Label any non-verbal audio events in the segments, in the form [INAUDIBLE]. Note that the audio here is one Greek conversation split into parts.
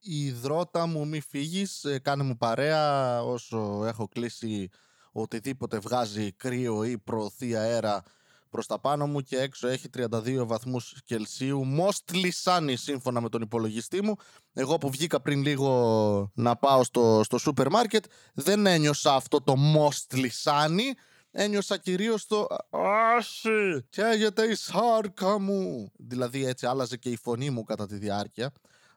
υδρότα μου μη φύγεις, ε, κάνε μου παρέα όσο έχω κλείσει οτιδήποτε βγάζει κρύο ή προωθεί αέρα προς τα πάνω μου και έξω έχει 32 βαθμούς Κελσίου mostly sunny σύμφωνα με τον υπολογιστή μου εγώ που βγήκα πριν λίγο να πάω στο, στο σούπερ μάρκετ δεν ένιωσα αυτό το mostly sunny ένιωσα κυρίως το Άσυ, καίγεται η σάρκα μου. Δηλαδή έτσι άλλαζε και η φωνή μου κατά τη διάρκεια.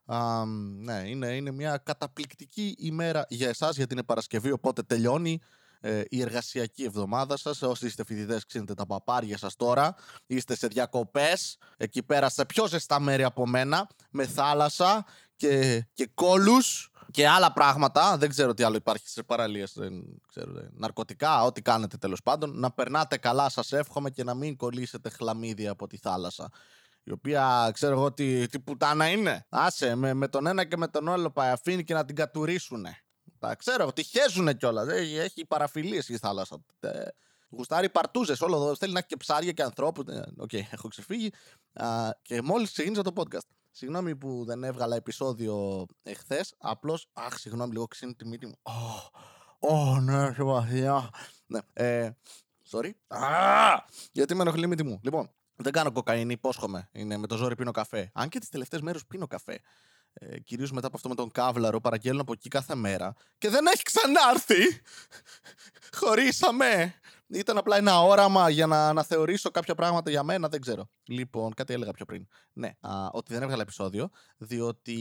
Α, ναι, είναι, είναι μια καταπληκτική ημέρα για εσάς γιατί είναι Παρασκευή οπότε τελειώνει ε, η εργασιακή εβδομάδα σας. Όσοι είστε φοιτητές, ξύνετε τα παπάρια σας τώρα. Είστε σε διακοπές, εκεί πέρα σε πιο ζεστά μέρη από μένα, με θάλασσα και, και κόλους και άλλα πράγματα. Δεν ξέρω τι άλλο υπάρχει σε παραλίες, δεν ξέρω, ναρκωτικά, ό,τι κάνετε τέλος πάντων. Να περνάτε καλά σας εύχομαι και να μην κολλήσετε χλαμίδια από τη θάλασσα. Η οποία ξέρω εγώ τι, τι πουτάνα είναι. Άσε, με, με τον ένα και με τον άλλο πάει αφήνει και να την κατουρήσουνε. Τα ξέρω, τη χέζουνε κιόλας. Έχει, έχει παραφιλίες η θάλασσα. Ε, γουστάρει παρτούζες όλο εδώ. Θέλει να έχει και ψάρια και ανθρώπους. Ε, OK, okay, έχω ξεφύγει. Α, και μόλις ξεκίνησα το podcast. Συγγνώμη που δεν έβγαλα επεισόδιο εχθές. Απλώς. Αχ, συγγνώμη, λίγο ξύνει τη μύτη μου. Ω, ναι, βαθιά. Ναι, ε, sorry. γιατί με ενοχλεί η μύτη μου. Λοιπόν, δεν κάνω κοκαίνη, υπόσχομαι. Είναι με το ζόρι πίνω καφέ. Αν και τις τελευταίες μέρες πίνω καφέ ε, κυρίως μετά από αυτό με τον Καύλαρο, παραγγέλνω από εκεί κάθε μέρα και δεν έχει ξανάρθει. Χωρίσαμε. Ήταν απλά ένα όραμα για να αναθεωρήσω κάποια πράγματα για μένα, δεν ξέρω. Λοιπόν, κάτι έλεγα πιο πριν. Ναι, α, ότι δεν έβγαλα επεισόδιο, διότι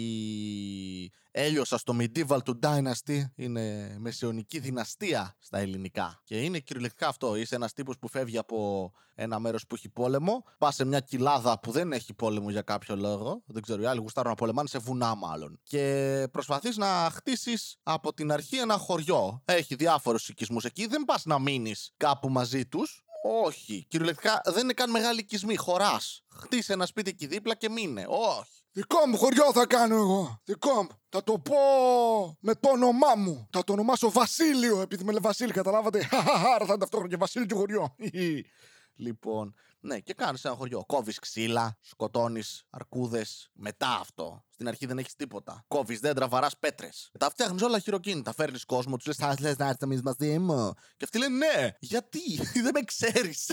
έλειωσα στο Medieval του Dynasty, είναι μεσαιωνική δυναστεία στα ελληνικά. Και είναι κυριολεκτικά αυτό. Είσαι ένας τύπος που φεύγει από ένα μέρος που έχει πόλεμο, πας σε μια κοιλάδα που δεν έχει πόλεμο για κάποιο λόγο. Δεν ξέρω, οι άλλοι γουστάρουν να πολεμάνε σε βουνά, μάλλον. Και προσπαθείς να χτίσεις από την αρχή ένα χωριό. Έχει διάφορους οικισμούς εκεί, δεν πας να μείνεις κάπου μαζί τους. Όχι. Κυριολεκτικά δεν είναι καν μεγάλη οικισμή. Χωράς. Χτίσε ένα σπίτι εκεί δίπλα και μείνε. Όχι. Δικό μου χωριό θα κάνω εγώ. Δικό μου. Θα το πω με το όνομά μου. Θα το ονομάσω Βασίλειο, επειδή με λέει Βασίλη, καταλάβατε; Άρα θα είναι ταυτόχρονα και Βασίλειο και χωριό. [LAUGHS] λοιπόν, ναι, και κάνεις ένα χωριό. Κόβεις ξύλα, σκοτώνεις αρκούδες. Μετά αυτό. Στην αρχή δεν έχεις τίποτα. Κόβεις δέντρα, βαράς πέτρες. Τα φτιάχνεις όλα χειροκίνητα. Φέρνεις κόσμο, τους λες: Θα λες να έρθεις μαζί μου. Και αυτοί λένε: Ναι, γιατί, [LAUGHS] δεν με ξέρεις.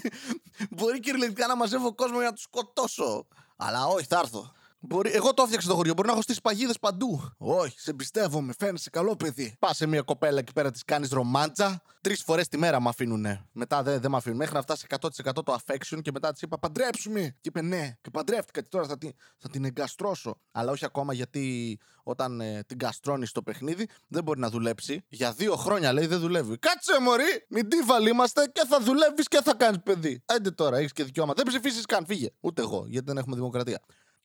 Μπορεί κυριολεκτικά να μαζεύω κόσμο για να τους σκοτώσω. Αλλά όχι, θα έρθω. Μπορεί, εγώ το έφτιαξα το χωριό. Μπορεί να έχω στήσει παγίδες παντού. Όχι, σε πιστεύω, φαίνεσαι καλό παιδί. Πας σε μια κοπέλα εκεί πέρα, της κάνεις ρομάντζα. Τρεις φορές τη μέρα με αφήνουν. Μετά δεν δε με αφήνουν. Μέχρι να φτάσει 100% το affection και μετά της είπα παντρέψουμε. Και είπε ναι. Και παντρεύτηκα. Και τώρα θα την, θα την εγκαστρώσω. Αλλά όχι ακόμα γιατί όταν ε, την καστρώνεις στο παιχνίδι δεν μπορεί να δουλέψει. Για δύο χρόνια λέει δεν δουλεύει. Κάτσε μωρή, μην τίβαλ είμαστε και θα δουλεύεις και θα κάνεις παιδί. Έντε τώρα, έχεις και δικαιώμα. Δεν ψηφίσεις καν, φύγε. Ούτε εγώ, γιατί δεν έχουμε δημοκρατία.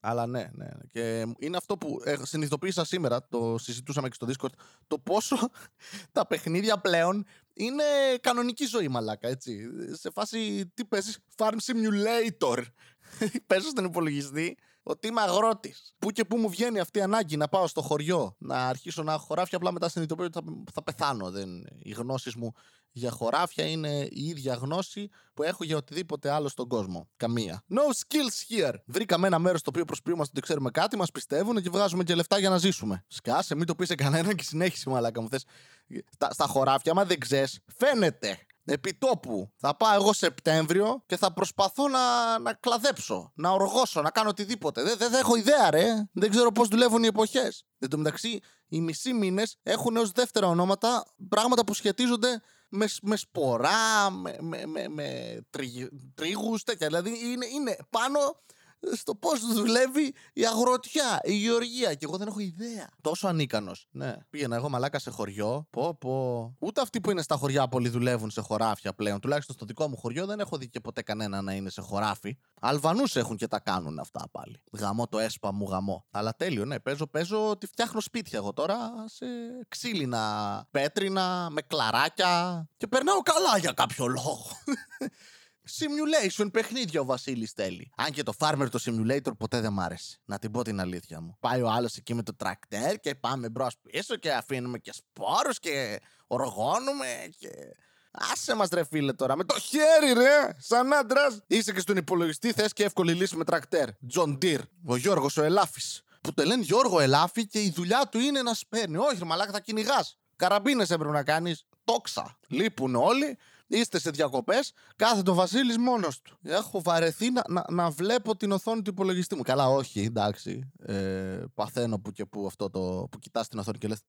Αλλά ναι, ναι. Και είναι αυτό που συνειδητοποίησα σήμερα, το συζητούσαμε και στο Discord, το πόσο [LAUGHS] τα παιχνίδια πλέον είναι κανονική ζωή, μαλάκα, έτσι. Σε φάση, τι παίζεις, Farm Simulator. [LAUGHS] Παίζω στον υπολογιστή ότι είμαι αγρότης. Πού και πού μου βγαίνει αυτή η ανάγκη να πάω στο χωριό, να αρχίσω να έχω χωράφια, απλά μετά συνειδητοποιώ ότι θα, θα πεθάνω. Δεν, οι γνώσεις μου για χωράφια είναι η ίδια γνώση που έχω για οτιδήποτε άλλο στον κόσμο. Καμία. No skills here. Βρήκαμε ένα μέρος στο οποίο προσποιούμαστε ότι ξέρουμε κάτι, μας πιστεύουν και βγάζουμε και λεφτά για να ζήσουμε. Σκάσε, μην το πεις σε κανένα και συνέχισε, μαλάκα μου θες. Στα, στα χωράφια, μα δεν ξέρεις, φαίνεται. Επιτόπου. Θα πάω εγώ Σεπτέμβριο και θα προσπαθώ να, να κλαδέψω, να οργώσω, να κάνω οτιδήποτε. Δεν, δεν, έχω ιδέα, ρε. Δεν ξέρω πώς δουλεύουν οι εποχές. Εν τω μεταξύ, οι μισοί μήνες έχουν ω δεύτερα ονόματα πράγματα που σχετίζονται με, με σπορά, με, με, με, με τρίγους, τέτοια. Δηλαδή είναι, είναι πάνω στο πώς δουλεύει η αγροτιά, η γεωργία. Και εγώ δεν έχω ιδέα. Τόσο ανίκανος. Ναι. Πήγαινα εγώ μαλάκα σε χωριό. Πω, πω. Ούτε αυτοί που είναι στα χωριά πολύ δουλεύουν σε χωράφια πλέον. Τουλάχιστον στο δικό μου χωριό δεν έχω δει και ποτέ κανένα να είναι σε χωράφι. Αλβανούς έχουν και τα κάνουν αυτά πάλι. Γαμώ το έσπα μου γαμώ. Αλλά τέλειο, ναι. Παίζω, παίζω ότι φτιάχνω σπίτια εγώ τώρα σε ξύλινα πέτρινα, με κλαράκια. Και περνάω καλά για κάποιο λόγο. [LAUGHS] Simulation παιχνίδια ο Βασίλης θέλει. Αν και το Farmer το Simulator ποτέ δεν μ' άρεσε. Να την πω την αλήθεια μου. Πάει ο άλλος εκεί με το τρακτέρ και πάμε μπρος πίσω και αφήνουμε και σπόρους και οργώνουμε και. Άσε μας ρε φίλε τώρα, με το χέρι ρε! Σαν άντρας! Είσαι και στον υπολογιστή, θες και εύκολη λύση με τρακτέρ. John Deere, ο Γιώργος ο Ελάφης. που το λένε Γιώργο Ελάφη και η δουλειά του είναι να σπέρνει. Όχι, ρε μαλάκα, θα κυνηγάς. Καραμπίνες έπρεπε να κάνεις. Τόξα. Λείπουν όλοι είστε σε διακοπές, κάθεται ο Βασίλης μόνος του. Έχω βαρεθεί να, να, να, βλέπω την οθόνη του υπολογιστή μου. Καλά, όχι, εντάξει. Ε, παθαίνω που και που αυτό το που κοιτάς την οθόνη και λες: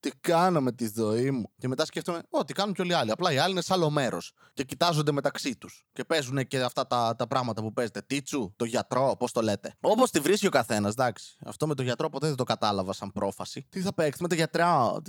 Τι κάνω με τη ζωή μου. Και μετά σκέφτομαι: Ω, τι κάνουν και όλοι οι άλλοι. Απλά οι άλλοι είναι σε άλλο μέρος και κοιτάζονται μεταξύ τους. Και παίζουν και αυτά τα, τα πράγματα που παίζετε. Τίτσου, το γιατρό, πώς το λέτε. Όπως τη βρίσκει ο καθένας, εντάξει. Αυτό με το γιατρό ποτέ δεν το κατάλαβα σαν πρόφαση. Τι θα παίξεις με το γιατρό.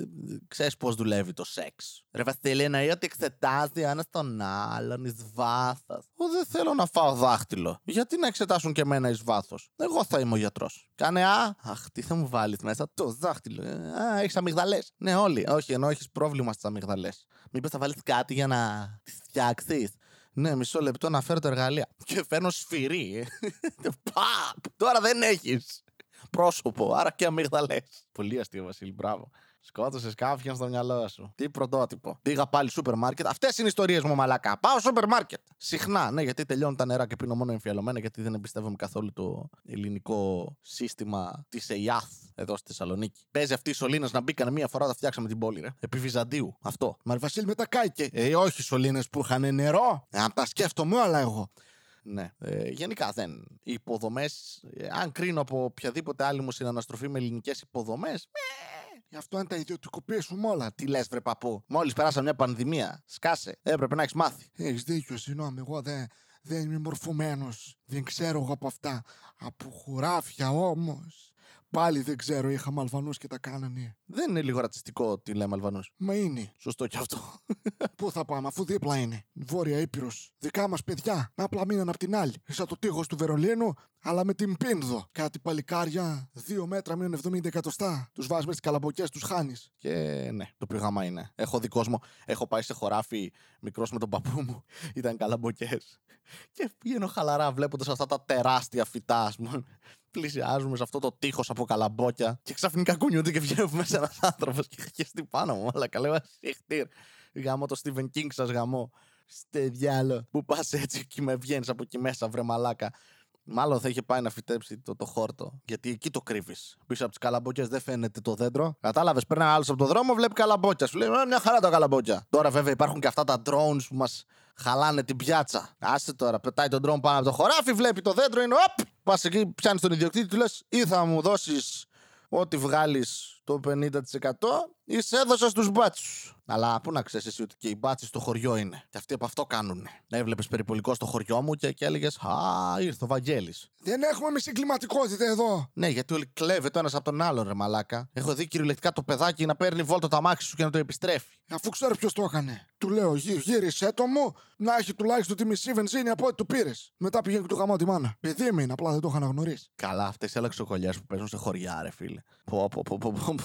Ξέρεις πώς δουλεύει το σεξ. Ρε Βασίλη, εννοεί ότι εξετάζει ένας τον άλλον εις βάθος. Εγώ δεν θέλω να φάω δάχτυλο. Γιατί να εξετάσουν και εμένα εις βάθος; Εγώ θα είμαι ο γιατρός. Κάνε α. Αχ, τι θα μου βάλεις μέσα. Το δάχτυλο. Ε, α, έχεις αμυγδαλές. Ναι, όλοι. Όχι, ενώ έχεις πρόβλημα στις αμυγδαλές. Μήπως θα βάλεις κάτι για να τις φτιάξεις; Ναι, μισό λεπτό να φέρω τα εργαλεία. Και φέρνω σφυρί. [LAUGHS] Τώρα δεν έχεις πρόσωπο, άρα και αμυγδαλές. Πολύ αστείο, Βασίλη, μπράβο. Σκότωσε κάποιον στο μυαλό σου. Τι πρωτότυπο. Πήγα πάλι σούπερ μάρκετ. Αυτές είναι οι ιστορίες μου, μαλακά. Πάω σούπερ μάρκετ. Συχνά, ναι, γιατί τελειώνουν τα νερά και πίνω μόνο εμφιαλωμένα, γιατί δεν εμπιστεύομαι καθόλου το ελληνικό σύστημα της ΕΙΑΘ εδώ στη Θεσσαλονίκη. Παίζει αυτή η σωλήνα να μπει κανένα μία φορά, τα φτιάξαμε την πόλη, ρε. Επί Βυζαντίου. Αυτό. Μα Βασίλη μετά κάηκε. Ε, όχι σωλήνες που είχαν νερό. Ε, τα σκέφτομαι όλα εγώ. Ναι. Ε, γενικά δεν. Οι υποδομές, ε, αν κρίνω από οποιαδήποτε άλλη μου συναναστροφή με ελληνικές υποδομές, Γι' αυτό αν τα ιδιωτικοποιήσουμε όλα. Τι λες, βρε παππού; Μόλις περάσαμε μια πανδημία. Σκάσε. Έπρεπε να έχεις μάθει. Έχεις δίκιο, συγγνώμη. Εγώ δεν, δεν είμαι μορφωμένος. Δεν ξέρω εγώ από αυτά. Από χωράφια όμως. Πάλι δεν ξέρω, είχαμε Αλβανούς και τα κάνανε. Δεν είναι λίγο ρατσιστικό ότι λέμε Αλβανούς. Μα είναι. Σωστό κι αυτό. [LAUGHS] Πού θα πάμε, αφού δίπλα είναι. Βόρεια Ήπειρος. Δικά μας παιδιά. Να απλά μείναν απ' την άλλη. Σαν το τείχος του Βερολίνου, αλλά με την πίνδο. Κάτι παλικάρια, δύο μέτρα μείον 70 εκατοστά. Τους βάζει με τι καλαμποκέ, τους χάνεις. Και ναι, το πηγάμα είναι. Έχω δει κόσμο, έχω πάει σε χωράφι μικρός με τον παππού μου. [LAUGHS] Ήταν καλαμποκέ. Και πηγαίνω χαλαρά βλέποντας αυτά τα τεράστια φυτά, ας πούμε πλησιάζουμε σε αυτό το τείχος από καλαμπόκια και ξαφνικά κουνιούνται και βγαίνει μέσα ένας άνθρωπος και είχε χεστεί πάνω μου. Αλλά καλέ συχτήρ. Γαμώ το Stephen King σας γαμώ. Στε διάλο. Που πας έτσι και με βγαίνεις από εκεί μέσα, βρε μαλάκα. Μάλλον θα είχε πάει να φυτέψει το, το χόρτο. Γιατί εκεί το κρύβεις. Πίσω από τις καλαμπόκια δεν φαίνεται το δέντρο. Κατάλαβες, παίρνει ένα άλλος από το δρόμο, βλέπει καλαμπόκια. Σου λέει μια χαρά τα καλαμπόκια. Τώρα βέβαια υπάρχουν και αυτά τα drones που μας χαλάνε την πιάτσα. Άσε τώρα, πετάει τον drone πάνω από το χωράφι, βλέπει το δέντρο, είναι οπ! Πας εκεί, πιάνεις τον ιδιοκτήτη, του λες ή θα μου δώσεις ό,τι βγάλεις το 50% ή σε έδωσα στους μπάτσους. Αλλά πού να ξέρεις εσύ ότι και οι μπάτσοι στο χωριό είναι. Και αυτοί από αυτό κάνουν. Έβλεπες περιπολικό στο χωριό μου και, και έλεγες Α, ήρθε ο Βαγγέλης. Δεν έχουμε μισή κλιματικότητα εδώ. Ναι, γιατί όλοι κλέβεται ένας από τον άλλον, ρε Μαλάκα. Έχω δει κυριολεκτικά το παιδάκι να παίρνει βόλτα τα μάξι σου και να το επιστρέφει. Αφού ξέρω ποιος το έκανε. Του λέω γύρισε το μου να έχει τουλάχιστον τη μισή βενζίνη από ό,τι του πήρες. Μετά πήγαινε και του γαμώ τη μάνα. Παιδί μου είναι, απλά δεν το είχα αναγνωρίσει. Καλά, αυτές οι αλεξοκολλιέ που παίζουν σε χωριά, ρε φίλε. Πω, πω, πω, πω, πω,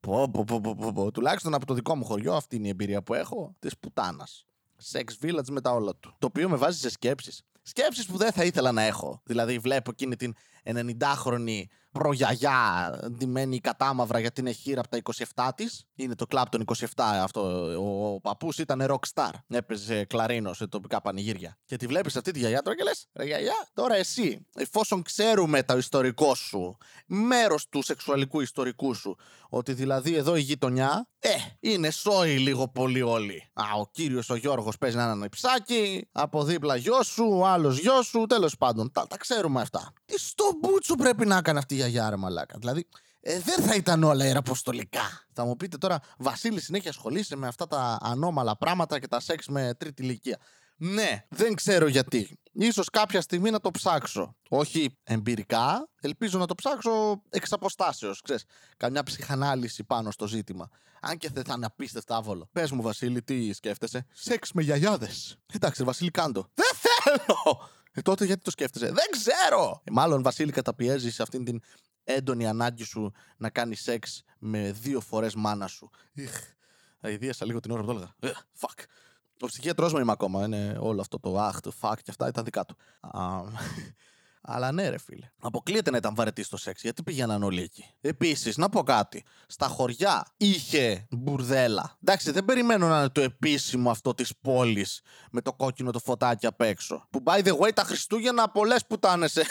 πω, πω, πω, πω, πω, πω. Τουλάχιστον από το δικό μου χωριό αυτή είναι η εμπειρία που έχω της πουτάνας. Sex village με τα όλα του. Το οποίο με βάζει σε σκέψεις. Σκέψεις που δεν θα ήθελα να έχω. Δηλαδή, βλέπω εκείνη την 90χρονη προγιαγιά ντυμένη κατάμαυρα γιατί είναι χείρα από τα 27 της. Είναι το κλαπ των 27 αυτό. Ο, ο παππούς ήταν rockstar. Έπαιζε κλαρίνο σε τοπικά πανηγύρια. Και τη βλέπεις αυτή τη γιαγιά τώρα και λες: Ρε γιαγιά, τώρα εσύ, εφόσον ξέρουμε το ιστορικό σου, μέρος του σεξουαλικού ιστορικού σου, ότι δηλαδή εδώ η γειτονιά, ε, είναι σόι λίγο πολύ όλοι. Α, ο κύριος ο Γιώργος παίζει ένα υψάκι, από δίπλα γιο σου, ο άλλος γιο σου, τέλος πάντων. Τα, τα ξέρουμε αυτά. Τι στο μπούτσο πρέπει να έκανε αυτή η γιαγιά, ρε μαλάκα. Δηλαδή, ε, δεν θα ήταν όλα ιεραποστολικά. Θα μου πείτε τώρα, Βασίλη, συνέχεια ασχολείσαι με αυτά τα ανώμαλα πράγματα και τα σεξ με τρίτη ηλικία. Ναι, δεν ξέρω γιατί. Ίσως κάποια στιγμή να το ψάξω. Όχι εμπειρικά, ελπίζω να το ψάξω εξ αποστάσεως, ξέρεις. Καμιά ψυχανάλυση πάνω στο ζήτημα. Αν και δεν θα είναι απίστευτα άβολο. Πες μου, Βασίλη, τι σκέφτεσαι; Σεξ με γιαγιάδες. Εντάξει, Βασίλη, κάντο. Δεν θέλω! Ε, τότε γιατί το σκέφτεσαι; Δεν ξέρω! Ε, μάλλον, Βασίλη, καταπιέζει σε αυτήν την έντονη ανάγκη σου να κάνεις σεξ με δύο φορές μάνα σου. Ιχ, αηδίασα λίγο την ώρα που το έλεγα. Ε, fuck. Ο ψυχίατρός μου είμαι ακόμα. Είναι όλο αυτό το αχ, το fuck και αυτά ήταν δικά του. Αλλά ναι, ρε φίλε. Αποκλείεται να ήταν βαρετή στο σεξ, γιατί πήγαιναν όλοι εκεί. Επίσης, να πω κάτι. Στα χωριά είχε μπουρδέλα. Εντάξει, δεν περιμένω να είναι το επίσημο αυτό της πόλης με το κόκκινο το φωτάκι απ' έξω. Που by the way τα Χριστούγεννα πολλές πουτάνεσαι.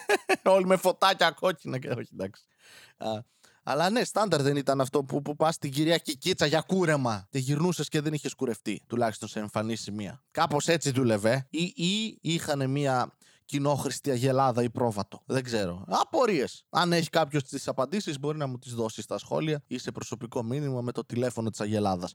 [LAUGHS] όλοι με φωτάκια κόκκινα και όχι, εντάξει. Αλλά ναι, στάνταρ δεν ήταν αυτό που, που πας στην κυρία Κικίτσα για κούρεμα και γυρνούσες και δεν είχες κουρευτεί, τουλάχιστον σε εμφανή σημεία. Κάπως έτσι δούλευε. Ή, ή είχαν μία κοινόχρηστη αγελάδα ή πρόβατο. Δεν ξέρω. Απορίες. Αν έχει κάποιος τις απαντήσεις, μπορεί να μου τις δώσει στα σχόλια ή σε προσωπικό μήνυμα με το τηλέφωνο της αγελάδα.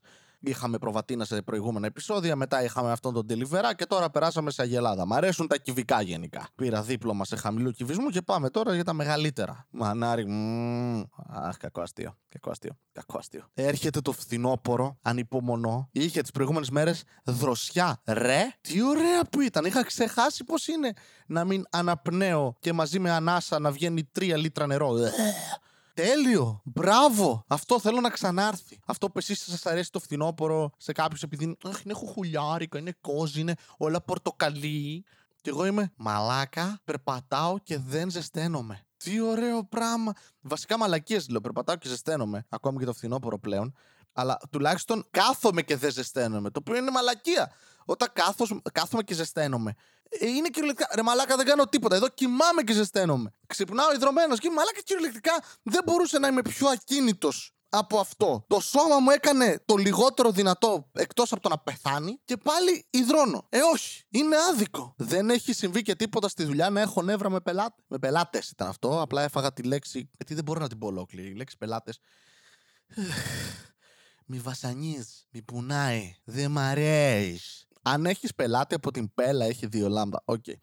Είχαμε προβατίνα σε προηγούμενα επεισόδια, μετά είχαμε αυτόν τον τελιβερά και τώρα περάσαμε σε αγελάδα. Μ' αρέσουν τα κυβικά γενικά. Πήρα δίπλωμα σε χαμηλού κυβισμού και πάμε τώρα για τα μεγαλύτερα. Μανάρι. Μ, αχ, κακό αστείο. Κακό αστείο. Κακό αστείο. Έρχεται το φθινόπωρο, ανυπομονώ. Είχε τις προηγούμενες μέρες δροσιά. Ρε, τι ωραία που ήταν. Είχα ξεχάσει πώς είναι να μην αναπνέω και μαζί με ανάσα να βγαίνει τρία λίτρα νερό. Τέλειο! Μπράβο! Αυτό θέλω να ξανάρθει. Αυτό που εσείς σας αρέσει το φθινόπωρο σε κάποιους επειδή Αχ, είναι χουχουλιάρικα, είναι κόζι, είναι όλα πορτοκαλί. Και εγώ είμαι μαλάκα, περπατάω και δεν ζεσταίνομαι. Τι ωραίο πράγμα. Βασικά μαλακίες λέω. Περπατάω και ζεσταίνομαι. Ακόμη και το φθινόπωρο πλέον. Αλλά τουλάχιστον κάθομαι και δεν ζεσταίνομαι. Το οποίο είναι μαλακία. Όταν κάθομαι και ζεσταίνομαι. Ε, είναι κυριολεκτικά. Ρε μαλάκα δεν κάνω τίποτα. Εδώ κοιμάμαι και ζεσταίνομαι. Ξυπνάω υδρωμένο και μαλάκα κυριολεκτικά δεν μπορούσε να είμαι πιο ακίνητος από αυτό. Το σώμα μου έκανε το λιγότερο δυνατό εκτός από το να πεθάνει και πάλι υδρώνω. Ε, όχι. Είναι άδικο. Δεν έχει συμβεί και τίποτα στη δουλειά να έχω νεύρα με πελάτε. Με πελάτες ήταν αυτό. Απλά έφαγα τη λέξη. Γιατί δεν μπορώ να την πω ολόκληρη. Η λέξη πελάτες. Μη βασανίζει, μη πουνάει, δεν μ' αρέσει. Αν έχεις πελάτη από την πέλα, έχει δύο λάμπα. Οκ. Okay.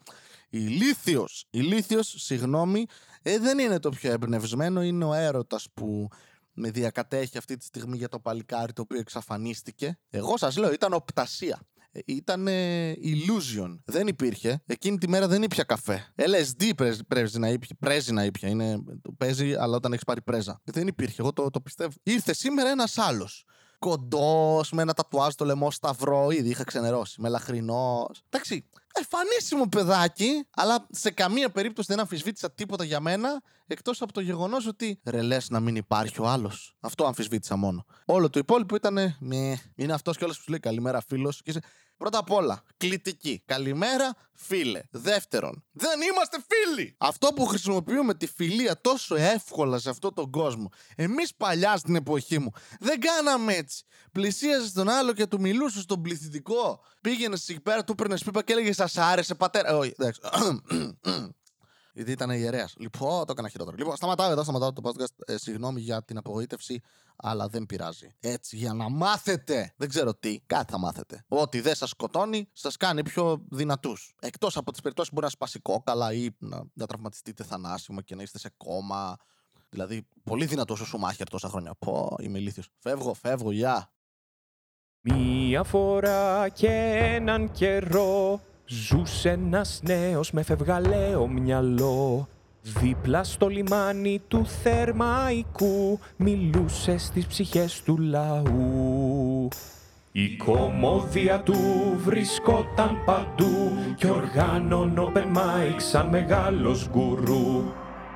Ηλίθιος. Ηλίθιος, συγγνώμη, ε, δεν είναι το πιο εμπνευσμένο. Είναι ο έρωτας που με διακατέχει αυτή τη στιγμή για το παλικάρι το οποίο εξαφανίστηκε. Εγώ σας λέω, ήταν οπτασία. Ε, ήταν illusion. Δεν υπήρχε. Εκείνη τη μέρα δεν ήπια καφέ. LSD πρέπει να ήπια. Πρέζει να ήπια. Είναι, το παίζει, αλλά όταν έχεις πάρει πρέζα. Δεν υπήρχε. Εγώ το, το πιστεύω. Ήρθε σήμερα ένας άλλος κοντός, με ένα τατουάζ στο λαιμό σταυρό, ήδη είχα ξενερώσει. Μελαχρινό. Εντάξει, εμφανίσιμο παιδάκι, αλλά σε καμία περίπτωση δεν αμφισβήτησα τίποτα για μένα, εκτός από το γεγονός ότι ρε λες να μην υπάρχει ο άλλος. Αυτό αμφισβήτησα μόνο. Όλο το υπόλοιπο ήταν. Ναι. Είναι αυτός κιόλας που σου λέει Καλημέρα, φίλος. Και είσαι, Πρώτα απ' όλα, κλητική. Καλημέρα, φίλε. Δεύτερον, δεν είμαστε φίλοι. Αυτό που χρησιμοποιούμε τη φιλία τόσο εύκολα σε αυτόν τον κόσμο. Εμείς παλιά στην εποχή μου δεν κάναμε έτσι. Πλησίαζες τον άλλο και του μιλούσες στον πληθυντικό. Πήγαινες εκεί πέρα, του έπαιρνες πίπα και έλεγες Σας άρεσε, πατέρα. Όχι, εντάξει. [CLEARS THROAT] Γιατί ήταν ιερέας. Λοιπόν, το έκανα χειρότερο. Λοιπόν, σταματάω εδώ, σταματάω το podcast. Ε, συγγνώμη για την απογοήτευση, αλλά δεν πειράζει. Έτσι, για να μάθετε. Δεν ξέρω τι, κάτι θα μάθετε. Ότι δεν σας σκοτώνει, σας κάνει πιο δυνατούς. Εκτός από τις περιπτώσεις που μπορεί να σπάσει κόκαλα ή να, να τραυματιστείτε θανάσιμο και να είστε σε κόμμα. Δηλαδή, πολύ δυνατός ο Σουμάχερ τόσα χρόνια. Πω, είμαι ηλίθιος. Φεύγω, φεύγω, γεια. Μία φορά και έναν καιρό Ζούσε ένας νέος με φευγαλαίο μυαλό. Δίπλα στο λιμάνι του Θερμαϊκού Μιλούσε στις ψυχές του λαού. Η κομμόδια του βρισκόταν παντού Κι οργάνων open mic σαν μεγάλος γκουρού